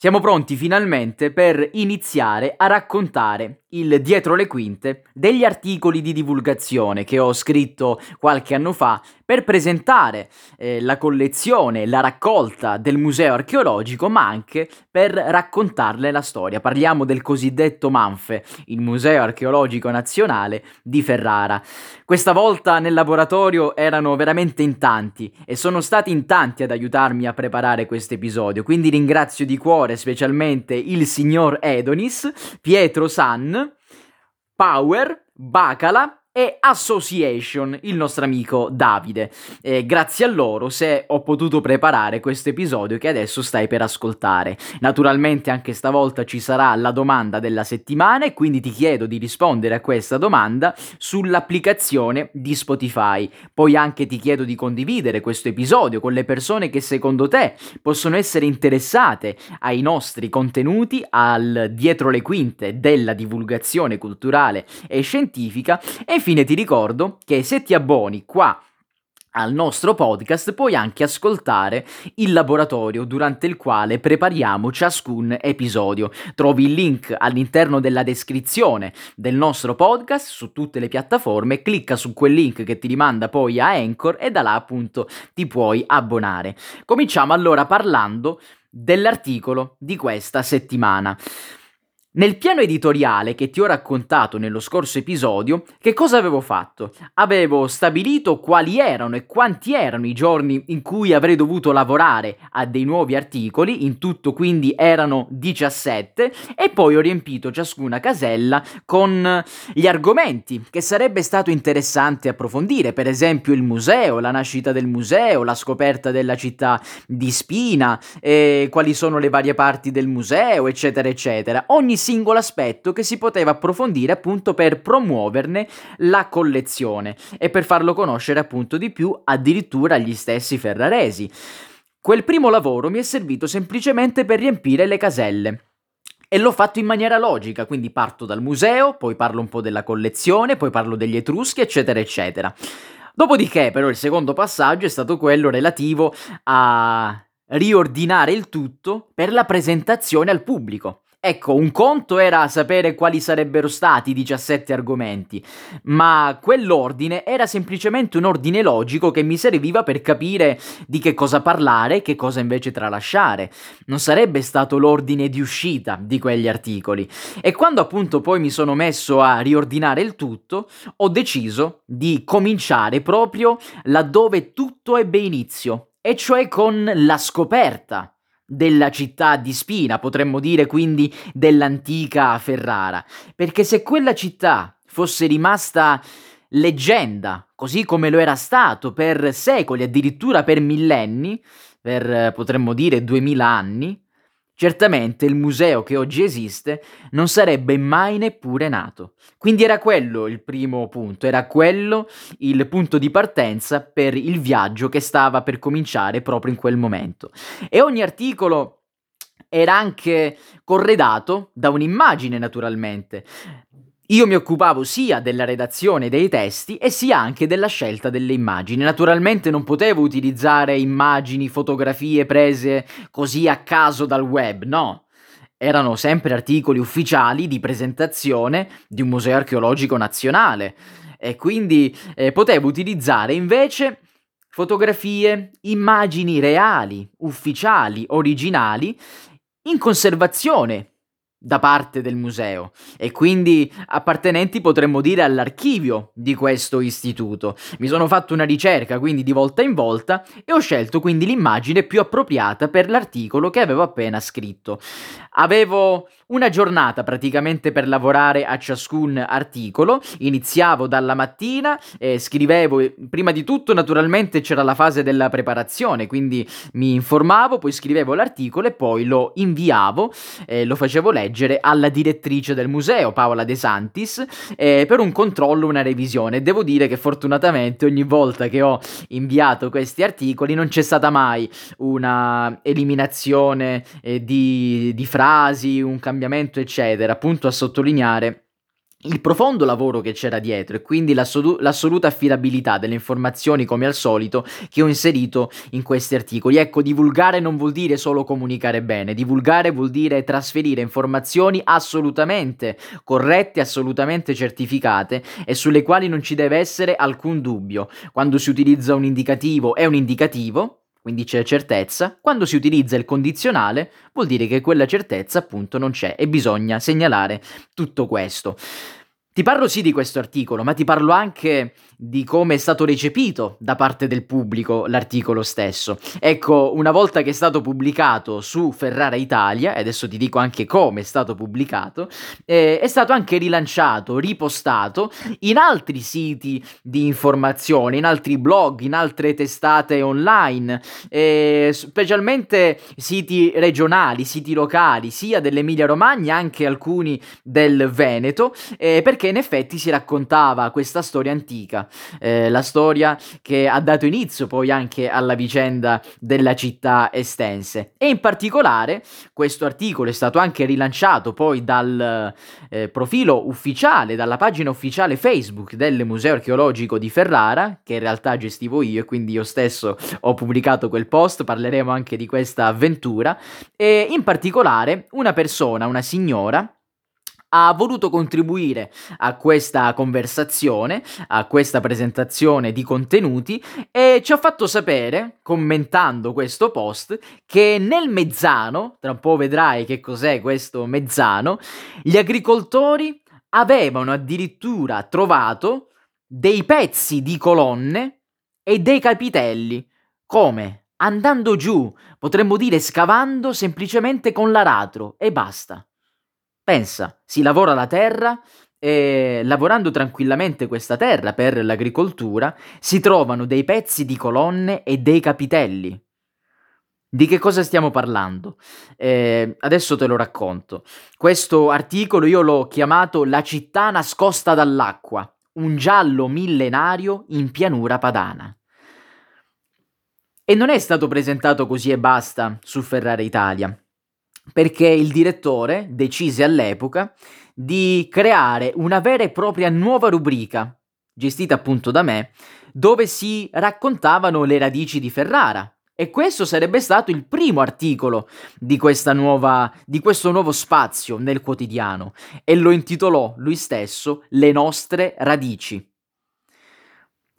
Siamo pronti finalmente per iniziare a raccontare il dietro le quinte degli articoli di divulgazione che ho scritto qualche anno fa per presentare eh, la collezione, la raccolta del museo archeologico, ma anche per raccontarle la storia. Parliamo del cosiddetto Manfe, il Museo Archeologico Nazionale di Ferrara. Questa volta nel laboratorio erano veramente in tanti e sono stati in tanti ad aiutarmi a preparare questo episodio, quindi ringrazio di cuore specialmente il signor Edonis, Pietro San, Power, Bacala e Association, il nostro amico Davide. E grazie a loro se ho potuto preparare questo episodio che adesso stai per ascoltare. Naturalmente anche stavolta ci sarà la domanda della settimana e quindi ti chiedo di rispondere a questa domanda sull'applicazione di Spotify. Poi anche ti chiedo di condividere questo episodio con le persone che secondo te possono essere interessate ai nostri contenuti, al dietro le quinte della divulgazione culturale e scientifica e infine ti ricordo che se ti abboni qua al nostro podcast puoi anche ascoltare il laboratorio durante il quale prepariamo ciascun episodio. Trovi il link all'interno della descrizione del nostro podcast su tutte le piattaforme, clicca su quel link che ti rimanda poi a Anchor e da là appunto ti puoi abbonare. Cominciamo allora parlando dell'articolo di questa settimana. Nel piano editoriale che ti ho raccontato nello scorso episodio, che cosa avevo fatto? Avevo stabilito quali erano e quanti erano i giorni in cui avrei dovuto lavorare a dei nuovi articoli, in tutto quindi erano 17, e poi ho riempito ciascuna casella con gli argomenti che sarebbe stato interessante approfondire, per esempio il museo, la nascita del museo, la scoperta della città di Spina, quali sono le varie parti del museo, eccetera, eccetera. Ogni singolo aspetto che si poteva approfondire appunto per promuoverne la collezione e per farlo conoscere appunto di più addirittura agli stessi ferraresi. Quel primo lavoro mi è servito semplicemente per riempire le caselle. E l'ho fatto in maniera logica, quindi parto dal museo, poi parlo un po' della collezione, poi parlo degli Etruschi, eccetera, eccetera. Dopodiché, però, il secondo passaggio è stato quello relativo a riordinare il tutto per la presentazione al pubblico. Ecco, un conto era sapere quali sarebbero stati i 17 argomenti, ma quell'ordine era semplicemente un ordine logico che mi serviva per capire di che cosa parlare e che cosa invece tralasciare. Non sarebbe stato l'ordine di uscita di quegli articoli. E quando appunto poi mi sono messo a riordinare il tutto, ho deciso di cominciare proprio laddove tutto ebbe inizio, e cioè con la scoperta della città di Spina, potremmo dire quindi dell'antica Ferrara, perché se quella città fosse rimasta leggenda, così come lo era stato per secoli, addirittura per millenni, per potremmo dire duemila anni, Certamente il museo che oggi esiste non sarebbe mai neppure nato. Quindi era quello il primo punto, era quello il punto di partenza per il viaggio che stava per cominciare proprio in quel momento. E ogni articolo era anche corredato da un'immagine naturalmente. Io mi occupavo sia della redazione dei testi e sia anche della scelta delle immagini. Naturalmente non potevo utilizzare immagini, fotografie prese così a caso dal web, no. Erano sempre articoli ufficiali di presentazione di un museo archeologico nazionale e quindi eh, potevo utilizzare invece fotografie, immagini reali, ufficiali, originali in conservazione da parte del museo e quindi appartenenti potremmo dire all'archivio di questo istituto. Mi sono fatto una ricerca quindi di volta in volta e ho scelto quindi l'immagine più appropriata per l'articolo che avevo appena scritto. Avevo una giornata praticamente per lavorare a ciascun articolo, iniziavo dalla mattina, eh, scrivevo, prima di tutto naturalmente c'era la fase della preparazione, quindi mi informavo, poi scrivevo l'articolo e poi lo inviavo, eh, lo facevo leggere alla direttrice del museo, Paola De Santis, eh, per un controllo, una revisione. Devo dire che fortunatamente ogni volta che ho inviato questi articoli non c'è stata mai una eliminazione eh, di, di frasi, un cambiamento cambiamento, eccetera, appunto a sottolineare il profondo lavoro che c'era dietro e quindi l'assolu- l'assoluta affidabilità delle informazioni come al solito che ho inserito in questi articoli. Ecco, divulgare non vuol dire solo comunicare bene, divulgare vuol dire trasferire informazioni assolutamente corrette, assolutamente certificate e sulle quali non ci deve essere alcun dubbio. Quando si utilizza un indicativo è un indicativo, quindi c'è certezza, quando si utilizza il condizionale vuol dire che quella certezza appunto non c'è e bisogna segnalare tutto questo. Ti parlo sì di questo articolo, ma ti parlo anche di come è stato recepito da parte del pubblico l'articolo stesso. Ecco, una volta che è stato pubblicato su Ferrara Italia, e adesso ti dico anche come è stato pubblicato, eh, è stato anche rilanciato, ripostato in altri siti di informazione, in altri blog, in altre testate online, eh, specialmente siti regionali, siti locali, sia dell'Emilia Romagna, anche alcuni del Veneto, eh, perché in effetti si raccontava questa storia antica eh, la storia che ha dato inizio poi anche alla vicenda della città estense. E in particolare questo articolo è stato anche rilanciato poi dal eh, profilo ufficiale, dalla pagina ufficiale Facebook del Museo Archeologico di Ferrara, che in realtà gestivo io e quindi io stesso ho pubblicato quel post, parleremo anche di questa avventura, e in particolare una persona, una signora, ha voluto contribuire a questa conversazione, a questa presentazione di contenuti e ci ha fatto sapere, commentando questo post, che nel mezzano, tra un po' vedrai che cos'è questo mezzano, gli agricoltori avevano addirittura trovato dei pezzi di colonne e dei capitelli. Come? Andando giù, potremmo dire scavando semplicemente con l'aratro e basta. Pensa, si lavora la terra e lavorando tranquillamente questa terra per l'agricoltura si trovano dei pezzi di colonne e dei capitelli. Di che cosa stiamo parlando? Eh, adesso te lo racconto. Questo articolo io l'ho chiamato La città nascosta dall'acqua, un giallo millenario in pianura padana. E non è stato presentato così e basta su Ferrara Italia perché il direttore decise all'epoca di creare una vera e propria nuova rubrica, gestita appunto da me, dove si raccontavano le radici di Ferrara. E questo sarebbe stato il primo articolo di, nuova, di questo nuovo spazio nel quotidiano e lo intitolò lui stesso Le nostre radici.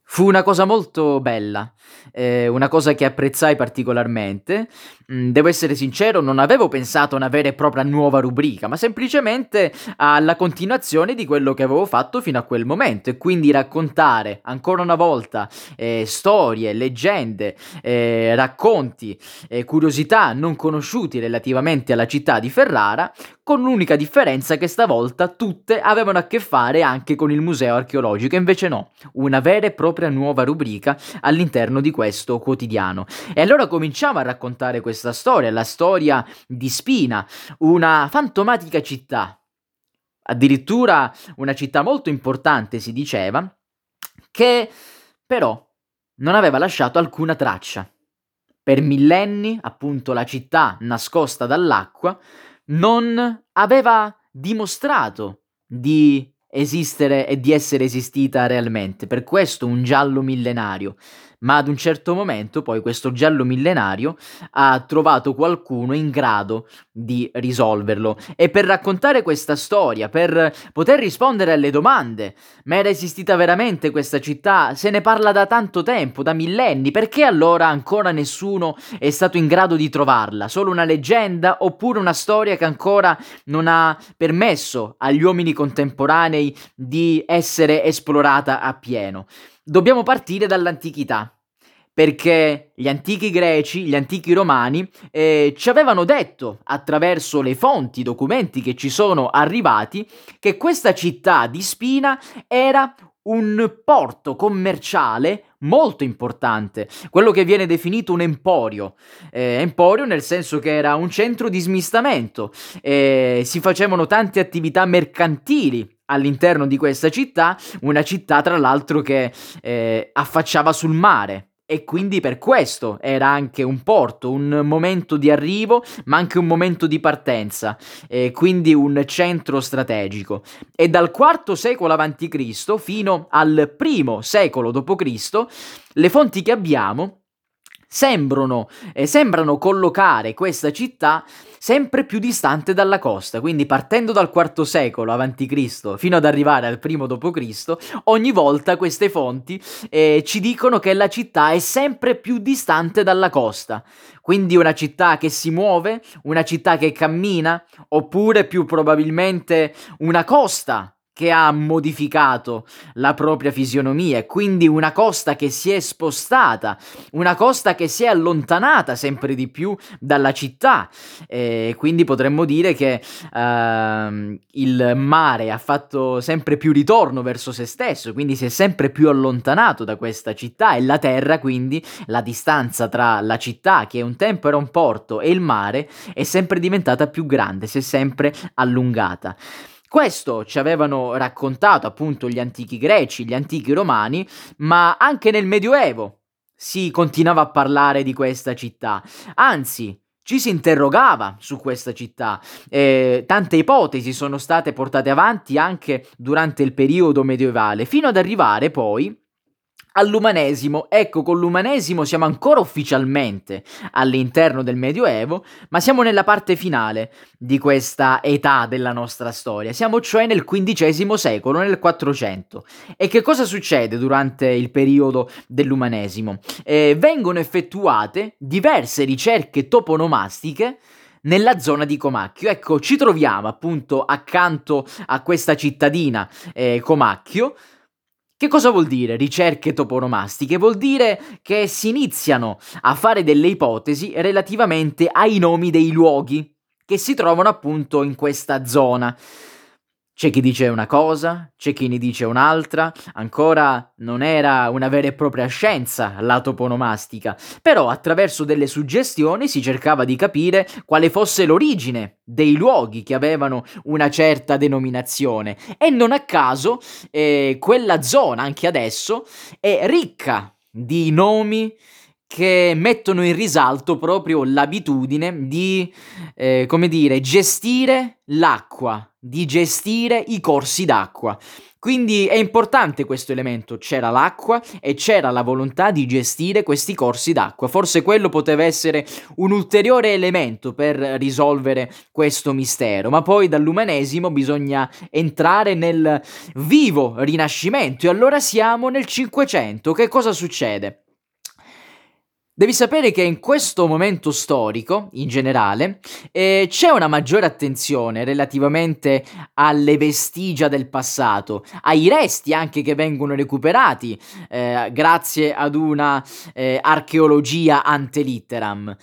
Fu una cosa molto bella, eh, una cosa che apprezzai particolarmente. Mm, devo essere sincero, non avevo pensato a una vera e propria nuova rubrica, ma semplicemente alla continuazione di quello che avevo fatto fino a quel momento e quindi raccontare ancora una volta eh, storie, leggende, eh, racconti, eh, curiosità non conosciuti relativamente alla città di Ferrara, con l'unica differenza che stavolta tutte avevano a che fare anche con il museo archeologico, invece no, una vera e propria nuova rubrica all'interno di questo quotidiano. E allora cominciamo a raccontare questa storia, la storia di Spina, una fantomatica città, addirittura una città molto importante si diceva, che però non aveva lasciato alcuna traccia. Per millenni, appunto, la città nascosta dall'acqua non aveva dimostrato di esistere e di essere esistita realmente. Per questo un giallo millenario ma ad un certo momento poi questo giallo millenario ha trovato qualcuno in grado di risolverlo. E per raccontare questa storia, per poter rispondere alle domande, ma era esistita veramente questa città? Se ne parla da tanto tempo, da millenni, perché allora ancora nessuno è stato in grado di trovarla? Solo una leggenda oppure una storia che ancora non ha permesso agli uomini contemporanei di essere esplorata appieno? Dobbiamo partire dall'antichità. Perché gli antichi greci, gli antichi romani eh, ci avevano detto attraverso le fonti, i documenti che ci sono arrivati, che questa città di Spina era un porto commerciale molto importante, quello che viene definito un emporio. Eh, emporio nel senso che era un centro di smistamento, eh, si facevano tante attività mercantili all'interno di questa città, una città tra l'altro che eh, affacciava sul mare e quindi per questo era anche un porto, un momento di arrivo, ma anche un momento di partenza, e quindi un centro strategico. E dal IV secolo a.C. fino al I secolo d.C., le fonti che abbiamo sembrano, eh, sembrano collocare questa città sempre più distante dalla costa, quindi partendo dal IV secolo a.C. fino ad arrivare al primo d.C., ogni volta queste fonti eh, ci dicono che la città è sempre più distante dalla costa. Quindi una città che si muove, una città che cammina, oppure più probabilmente una costa che ha modificato la propria fisionomia e quindi una costa che si è spostata, una costa che si è allontanata sempre di più dalla città e quindi potremmo dire che uh, il mare ha fatto sempre più ritorno verso se stesso, quindi si è sempre più allontanato da questa città e la terra quindi la distanza tra la città che un tempo era un porto e il mare è sempre diventata più grande, si è sempre allungata. Questo ci avevano raccontato appunto gli antichi greci, gli antichi romani, ma anche nel Medioevo si continuava a parlare di questa città. Anzi, ci si interrogava su questa città. Eh, tante ipotesi sono state portate avanti anche durante il periodo medievale, fino ad arrivare poi all'umanesimo. Ecco, con l'umanesimo siamo ancora ufficialmente all'interno del Medioevo, ma siamo nella parte finale di questa età della nostra storia. Siamo cioè nel XV secolo, nel 400. E che cosa succede durante il periodo dell'umanesimo? Eh, vengono effettuate diverse ricerche toponomastiche nella zona di Comacchio. Ecco, ci troviamo appunto accanto a questa cittadina eh, Comacchio che cosa vuol dire ricerche toponomastiche? Vuol dire che si iniziano a fare delle ipotesi relativamente ai nomi dei luoghi che si trovano appunto in questa zona. C'è chi dice una cosa, c'è chi ne dice un'altra, ancora non era una vera e propria scienza la toponomastica, però attraverso delle suggestioni si cercava di capire quale fosse l'origine dei luoghi che avevano una certa denominazione. E non a caso eh, quella zona anche adesso è ricca di nomi che mettono in risalto proprio l'abitudine di, eh, come dire, gestire l'acqua, di gestire i corsi d'acqua. Quindi è importante questo elemento, c'era l'acqua e c'era la volontà di gestire questi corsi d'acqua. Forse quello poteva essere un ulteriore elemento per risolvere questo mistero, ma poi dall'umanesimo bisogna entrare nel vivo rinascimento e allora siamo nel Cinquecento. Che cosa succede? Devi sapere che in questo momento storico, in generale, eh, c'è una maggiore attenzione relativamente alle vestigia del passato, ai resti anche che vengono recuperati eh, grazie ad una eh, archeologia ante litteram.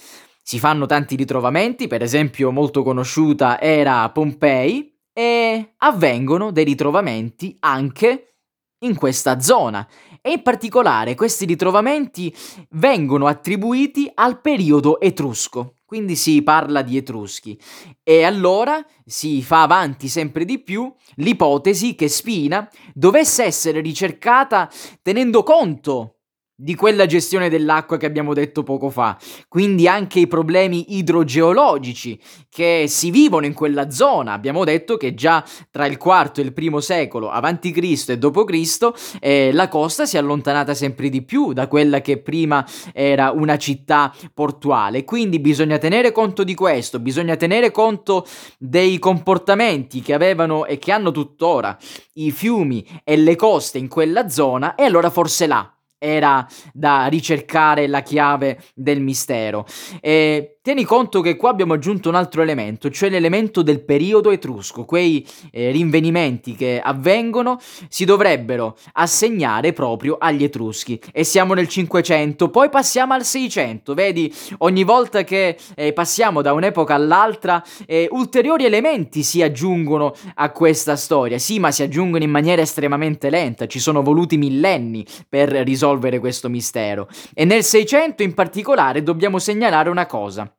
Si fanno tanti ritrovamenti, per esempio molto conosciuta era Pompei, e avvengono dei ritrovamenti anche in questa zona e in particolare questi ritrovamenti vengono attribuiti al periodo etrusco. Quindi si parla di Etruschi. E allora si fa avanti sempre di più l'ipotesi che Spina dovesse essere ricercata tenendo conto di quella gestione dell'acqua che abbiamo detto poco fa, quindi anche i problemi idrogeologici che si vivono in quella zona. Abbiamo detto che già tra il IV e il I secolo avanti Cristo e Cristo eh, la costa si è allontanata sempre di più da quella che prima era una città portuale, quindi bisogna tenere conto di questo, bisogna tenere conto dei comportamenti che avevano e che hanno tuttora i fiumi e le coste in quella zona e allora forse là era da ricercare la chiave del mistero. E Tieni conto che qua abbiamo aggiunto un altro elemento, cioè l'elemento del periodo etrusco. Quei eh, rinvenimenti che avvengono si dovrebbero assegnare proprio agli etruschi. E siamo nel 500, poi passiamo al 600. Vedi, ogni volta che eh, passiamo da un'epoca all'altra, eh, ulteriori elementi si aggiungono a questa storia. Sì, ma si aggiungono in maniera estremamente lenta. Ci sono voluti millenni per risolvere questo mistero. E nel 600 in particolare dobbiamo segnalare una cosa.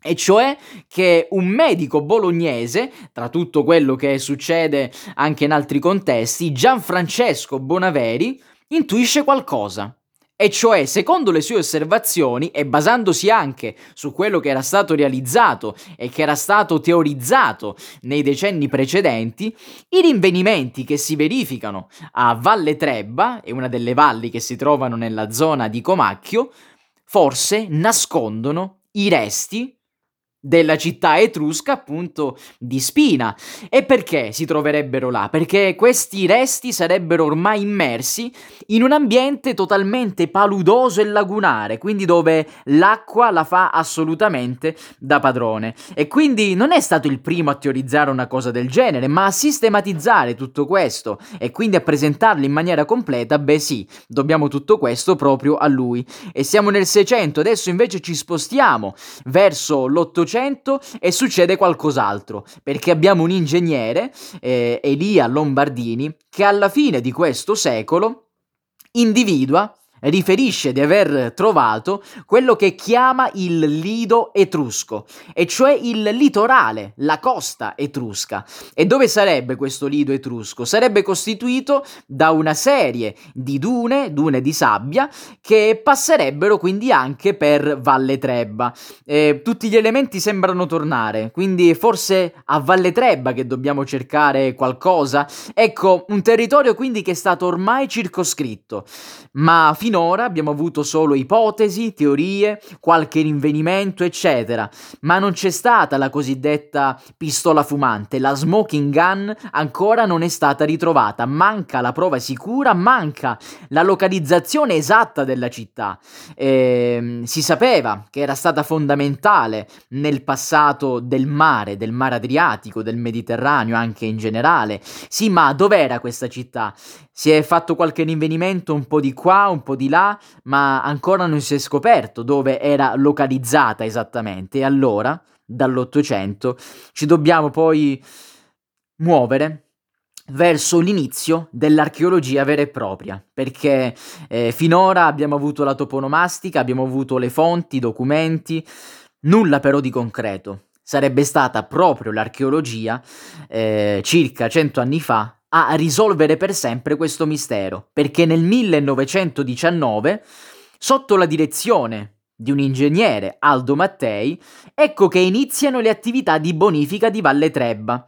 E cioè che un medico bolognese, tra tutto quello che succede anche in altri contesti, Gianfrancesco Bonaveri, intuisce qualcosa. E cioè, secondo le sue osservazioni e basandosi anche su quello che era stato realizzato e che era stato teorizzato nei decenni precedenti, i rinvenimenti che si verificano a Valle Trebba, e una delle valli che si trovano nella zona di Comacchio, forse nascondono i resti della città etrusca appunto di Spina. E perché si troverebbero là? Perché questi resti sarebbero ormai immersi in un ambiente totalmente paludoso e lagunare, quindi dove l'acqua la fa assolutamente da padrone. E quindi non è stato il primo a teorizzare una cosa del genere, ma a sistematizzare tutto questo e quindi a presentarlo in maniera completa, beh sì, dobbiamo tutto questo proprio a lui. E siamo nel 600, adesso invece ci spostiamo verso l'800 800 e succede qualcos'altro, perché abbiamo un ingegnere, eh, Elia Lombardini, che alla fine di questo secolo individua riferisce di aver trovato quello che chiama il lido etrusco, e cioè il litorale, la costa etrusca. E dove sarebbe questo lido etrusco? Sarebbe costituito da una serie di dune, dune di sabbia, che passerebbero quindi anche per Valle Trebba. Eh, tutti gli elementi sembrano tornare, quindi forse a Valle Trebba che dobbiamo cercare qualcosa. Ecco, un territorio quindi che è stato ormai circoscritto, ma fino finora abbiamo avuto solo ipotesi, teorie, qualche rinvenimento, eccetera, ma non c'è stata la cosiddetta pistola fumante, la smoking gun ancora non è stata ritrovata, manca la prova sicura, manca la localizzazione esatta della città. Eh, si sapeva che era stata fondamentale nel passato del mare, del mare Adriatico, del Mediterraneo anche in generale. Sì, ma dov'era questa città? Si è fatto qualche rinvenimento un po' di qua, un po' di là, ma ancora non si è scoperto dove era localizzata esattamente. E allora, dall'Ottocento, ci dobbiamo poi muovere verso l'inizio dell'archeologia vera e propria, perché eh, finora abbiamo avuto la toponomastica, abbiamo avuto le fonti, i documenti, nulla però di concreto. Sarebbe stata proprio l'archeologia, eh, circa cento anni fa, a risolvere per sempre questo mistero, perché nel 1919, sotto la direzione di un ingegnere, Aldo Mattei, ecco che iniziano le attività di bonifica di Valle Trebba.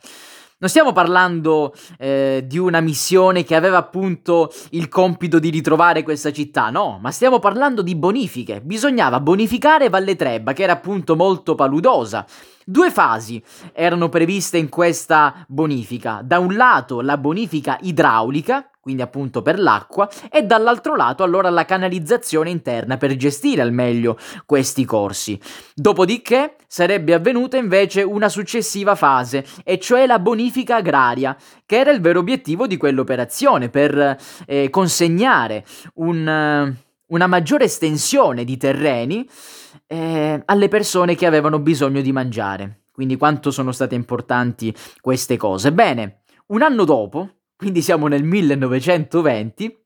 Non stiamo parlando eh, di una missione che aveva appunto il compito di ritrovare questa città, no, ma stiamo parlando di bonifiche. Bisognava bonificare Valle Trebba, che era appunto molto paludosa. Due fasi erano previste in questa bonifica. Da un lato la bonifica idraulica, quindi appunto per l'acqua, e dall'altro lato allora la canalizzazione interna per gestire al meglio questi corsi. Dopodiché sarebbe avvenuta invece una successiva fase, e cioè la bonifica agraria, che era il vero obiettivo di quell'operazione, per eh, consegnare un, una maggiore estensione di terreni eh, alle persone che avevano bisogno di mangiare. Quindi quanto sono state importanti queste cose. Bene, un anno dopo, quindi siamo nel 1920,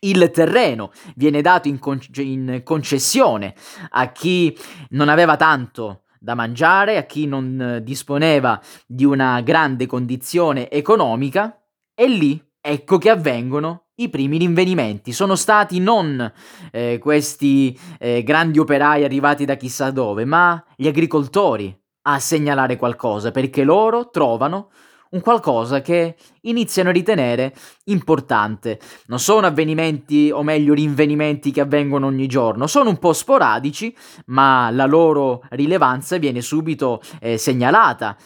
il terreno viene dato in, con- in, concessione a chi non aveva tanto da mangiare, a chi non disponeva di una grande condizione economica e lì ecco che avvengono i primi rinvenimenti. Sono stati non eh, questi eh, grandi operai arrivati da chissà dove, ma gli agricoltori a segnalare qualcosa, perché loro trovano un qualcosa che iniziano a ritenere importante. Non sono avvenimenti, o meglio rinvenimenti che avvengono ogni giorno, sono un po' sporadici, ma la loro rilevanza viene subito eh, segnalata.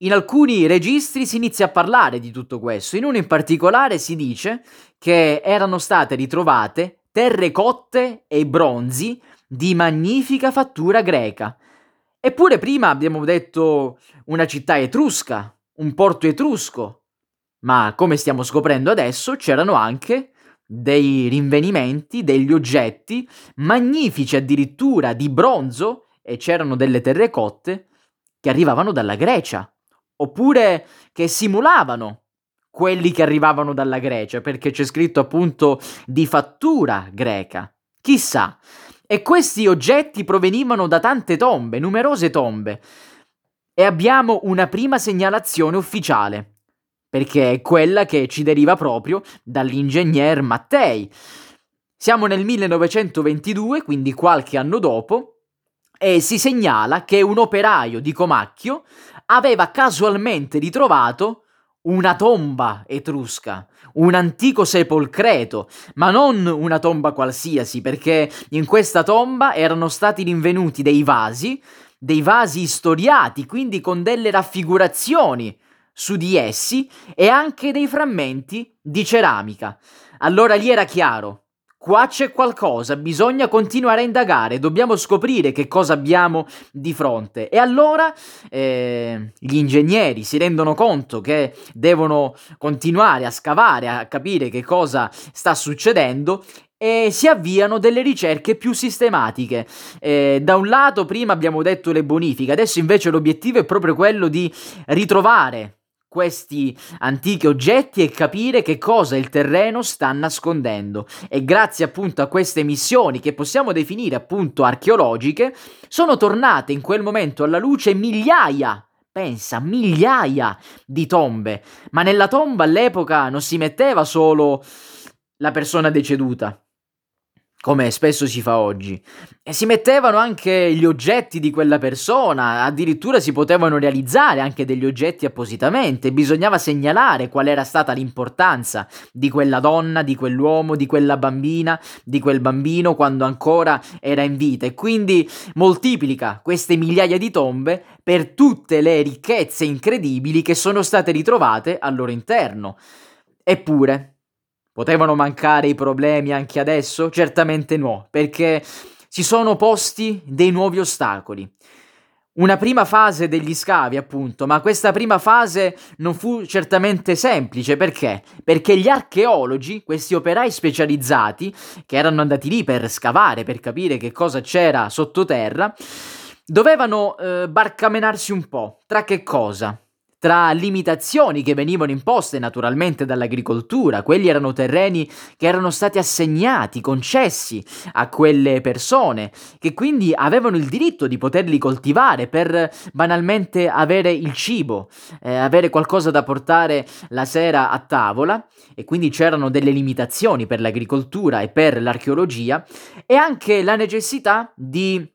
In alcuni registri si inizia a parlare di tutto questo, in uno in particolare si dice che erano state ritrovate terre cotte e bronzi di magnifica fattura greca. Eppure prima abbiamo detto una città etrusca, un porto etrusco, ma come stiamo scoprendo adesso c'erano anche dei rinvenimenti, degli oggetti magnifici addirittura di bronzo e c'erano delle terrecotte che arrivavano dalla Grecia, oppure che simulavano quelli che arrivavano dalla Grecia, perché c'è scritto appunto di fattura greca. Chissà. E questi oggetti provenivano da tante tombe, numerose tombe e abbiamo una prima segnalazione ufficiale, perché è quella che ci deriva proprio dall'ingegner Mattei. Siamo nel 1922, quindi qualche anno dopo, e si segnala che un operaio di Comacchio aveva casualmente ritrovato una tomba etrusca, un antico sepolcreto, ma non una tomba qualsiasi, perché in questa tomba erano stati rinvenuti dei vasi, dei vasi istoriati, quindi con delle raffigurazioni su di essi e anche dei frammenti di ceramica. Allora gli era chiaro, Qua c'è qualcosa, bisogna continuare a indagare, dobbiamo scoprire che cosa abbiamo di fronte. E allora eh, gli ingegneri si rendono conto che devono continuare a scavare, a capire che cosa sta succedendo e si avviano delle ricerche più sistematiche. Eh, da un lato, prima abbiamo detto le bonifiche, adesso invece l'obiettivo è proprio quello di ritrovare questi antichi oggetti e capire che cosa il terreno sta nascondendo. E grazie appunto a queste missioni che possiamo definire appunto archeologiche, sono tornate in quel momento alla luce migliaia pensa, migliaia di tombe, ma nella tomba all'epoca non si metteva solo la persona deceduta, come spesso si fa oggi. E si mettevano anche gli oggetti di quella persona, addirittura si potevano realizzare anche degli oggetti appositamente, bisognava segnalare qual era stata l'importanza di quella donna, di quell'uomo, di quella bambina, di quel bambino quando ancora era in vita e quindi moltiplica queste migliaia di tombe per tutte le ricchezze incredibili che sono state ritrovate al loro interno. Eppure, Potevano mancare i problemi anche adesso? Certamente no, perché si sono posti dei nuovi ostacoli. Una prima fase degli scavi, appunto, ma questa prima fase non fu certamente semplice, perché? Perché gli archeologi, questi operai specializzati, che erano andati lì per scavare, per capire che cosa c'era sottoterra, dovevano eh, barcamenarsi un po'. Tra che cosa? Tra limitazioni che venivano imposte naturalmente dall'agricoltura, quelli erano terreni che erano stati assegnati, concessi a quelle persone, che quindi avevano il diritto di poterli coltivare per banalmente avere il cibo, eh, avere qualcosa da portare la sera a tavola, e quindi c'erano delle limitazioni per l'agricoltura e per l'archeologia, e anche la necessità di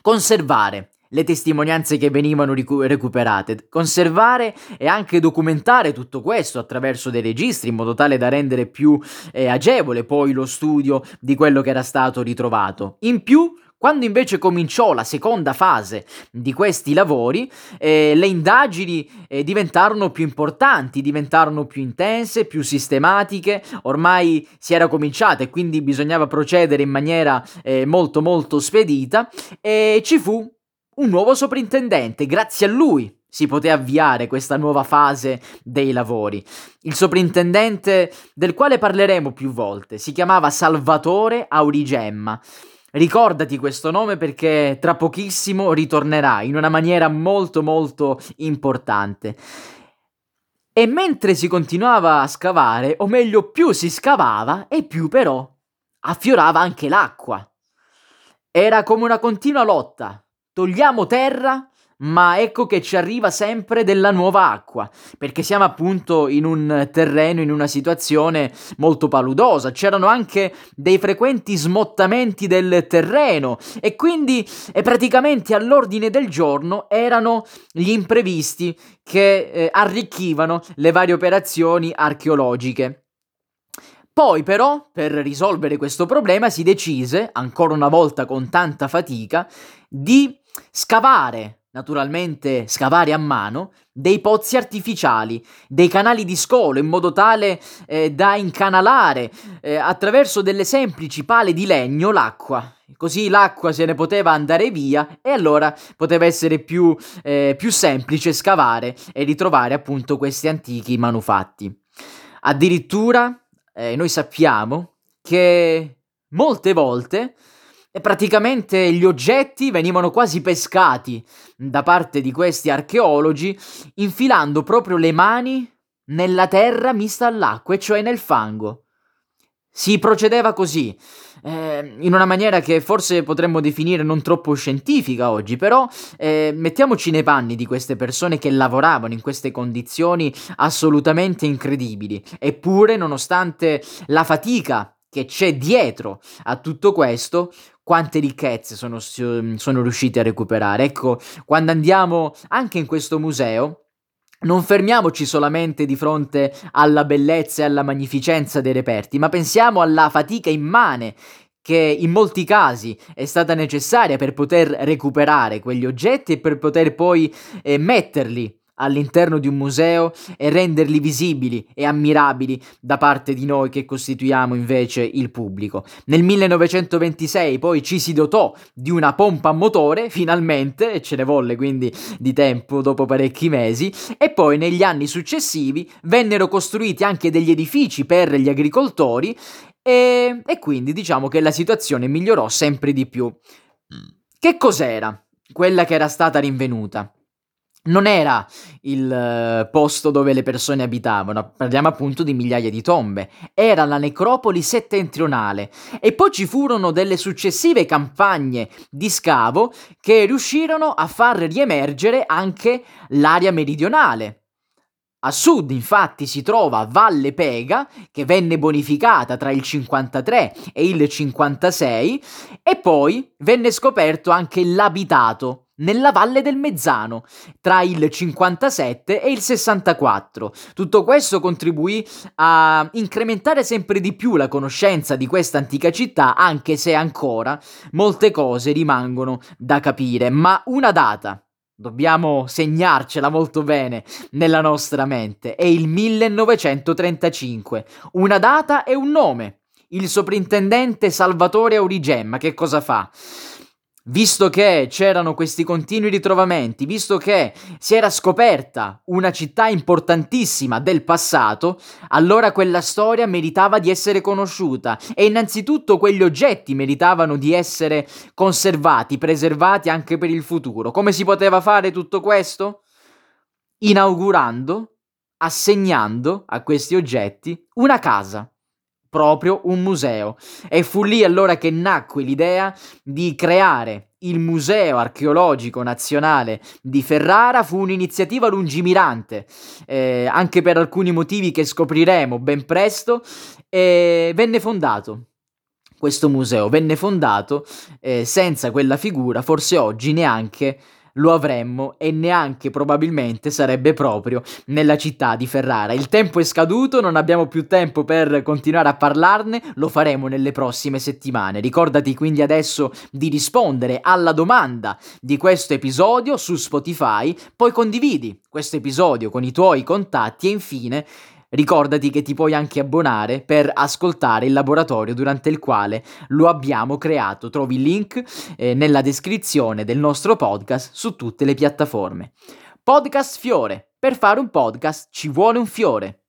conservare le testimonianze che venivano ricu- recuperate, conservare e anche documentare tutto questo attraverso dei registri in modo tale da rendere più eh, agevole poi lo studio di quello che era stato ritrovato. In più, quando invece cominciò la seconda fase di questi lavori, eh, le indagini eh, diventarono più importanti, diventarono più intense, più sistematiche, ormai si era cominciata e quindi bisognava procedere in maniera eh, molto molto spedita e ci fu un nuovo soprintendente, grazie a lui si poté avviare questa nuova fase dei lavori. Il soprintendente del quale parleremo più volte si chiamava Salvatore Aurigemma. Ricordati questo nome perché tra pochissimo ritornerà in una maniera molto molto importante. E mentre si continuava a scavare, o meglio più si scavava e più però affiorava anche l'acqua. Era come una continua lotta togliamo terra, ma ecco che ci arriva sempre della nuova acqua, perché siamo appunto in un terreno, in una situazione molto paludosa, c'erano anche dei frequenti smottamenti del terreno e quindi e praticamente all'ordine del giorno erano gli imprevisti che eh, arricchivano le varie operazioni archeologiche. Poi però, per risolvere questo problema, si decise, ancora una volta con tanta fatica, di scavare, naturalmente scavare a mano, dei pozzi artificiali, dei canali di scolo in modo tale eh, da incanalare eh, attraverso delle semplici pale di legno l'acqua. Così l'acqua se ne poteva andare via e allora poteva essere più, eh, più semplice scavare e ritrovare appunto questi antichi manufatti. Addirittura eh, noi sappiamo che molte volte e praticamente gli oggetti venivano quasi pescati da parte di questi archeologi infilando proprio le mani nella terra mista all'acqua, e cioè nel fango. Si procedeva così, eh, in una maniera che forse potremmo definire non troppo scientifica oggi, però eh, mettiamoci nei panni di queste persone che lavoravano in queste condizioni assolutamente incredibili, eppure nonostante la fatica che c'è dietro a tutto questo, quante ricchezze sono, sono riusciti a recuperare. Ecco, quando andiamo anche in questo museo, non fermiamoci solamente di fronte alla bellezza e alla magnificenza dei reperti, ma pensiamo alla fatica immane che in molti casi è stata necessaria per poter recuperare quegli oggetti e per poter poi eh, metterli all'interno di un museo e renderli visibili e ammirabili da parte di noi che costituiamo invece il pubblico. Nel 1926 poi ci si dotò di una pompa a motore, finalmente, e ce ne volle quindi di tempo dopo parecchi mesi, e poi negli anni successivi vennero costruiti anche degli edifici per gli agricoltori e, e quindi diciamo che la situazione migliorò sempre di più. Che cos'era quella che era stata rinvenuta? Non era il uh, posto dove le persone abitavano, parliamo appunto di migliaia di tombe, era la necropoli settentrionale. E poi ci furono delle successive campagne di scavo che riuscirono a far riemergere anche l'area meridionale. A sud infatti si trova Valle Pega, che venne bonificata tra il 53 e il 56, e poi venne scoperto anche l'abitato nella Valle del Mezzano tra il 57 e il 64. Tutto questo contribuì a incrementare sempre di più la conoscenza di questa antica città, anche se ancora molte cose rimangono da capire. Ma una data dobbiamo segnarcela molto bene nella nostra mente, è il 1935. Una data e un nome. Il soprintendente Salvatore Aurigemma che cosa fa? Visto che c'erano questi continui ritrovamenti, visto che si era scoperta una città importantissima del passato, allora quella storia meritava di essere conosciuta e innanzitutto quegli oggetti meritavano di essere conservati, preservati anche per il futuro. Come si poteva fare tutto questo? Inaugurando, assegnando a questi oggetti una casa proprio un museo. E fu lì allora che nacque l'idea di creare il Museo Archeologico Nazionale di Ferrara. Fu un'iniziativa lungimirante, eh, anche per alcuni motivi che scopriremo ben presto, e venne fondato. Questo museo venne fondato eh, senza quella figura, forse oggi neanche lo avremmo e neanche probabilmente sarebbe proprio nella città di Ferrara. Il tempo è scaduto, non abbiamo più tempo per continuare a parlarne, lo faremo nelle prossime settimane. Ricordati quindi adesso di rispondere alla domanda di questo episodio su Spotify, poi condividi questo episodio con i tuoi contatti e infine Ricordati che ti puoi anche abbonare per ascoltare il laboratorio durante il quale lo abbiamo creato. Trovi il link eh, nella descrizione del nostro podcast su tutte le piattaforme. Podcast Fiore. Per fare un podcast ci vuole un fiore.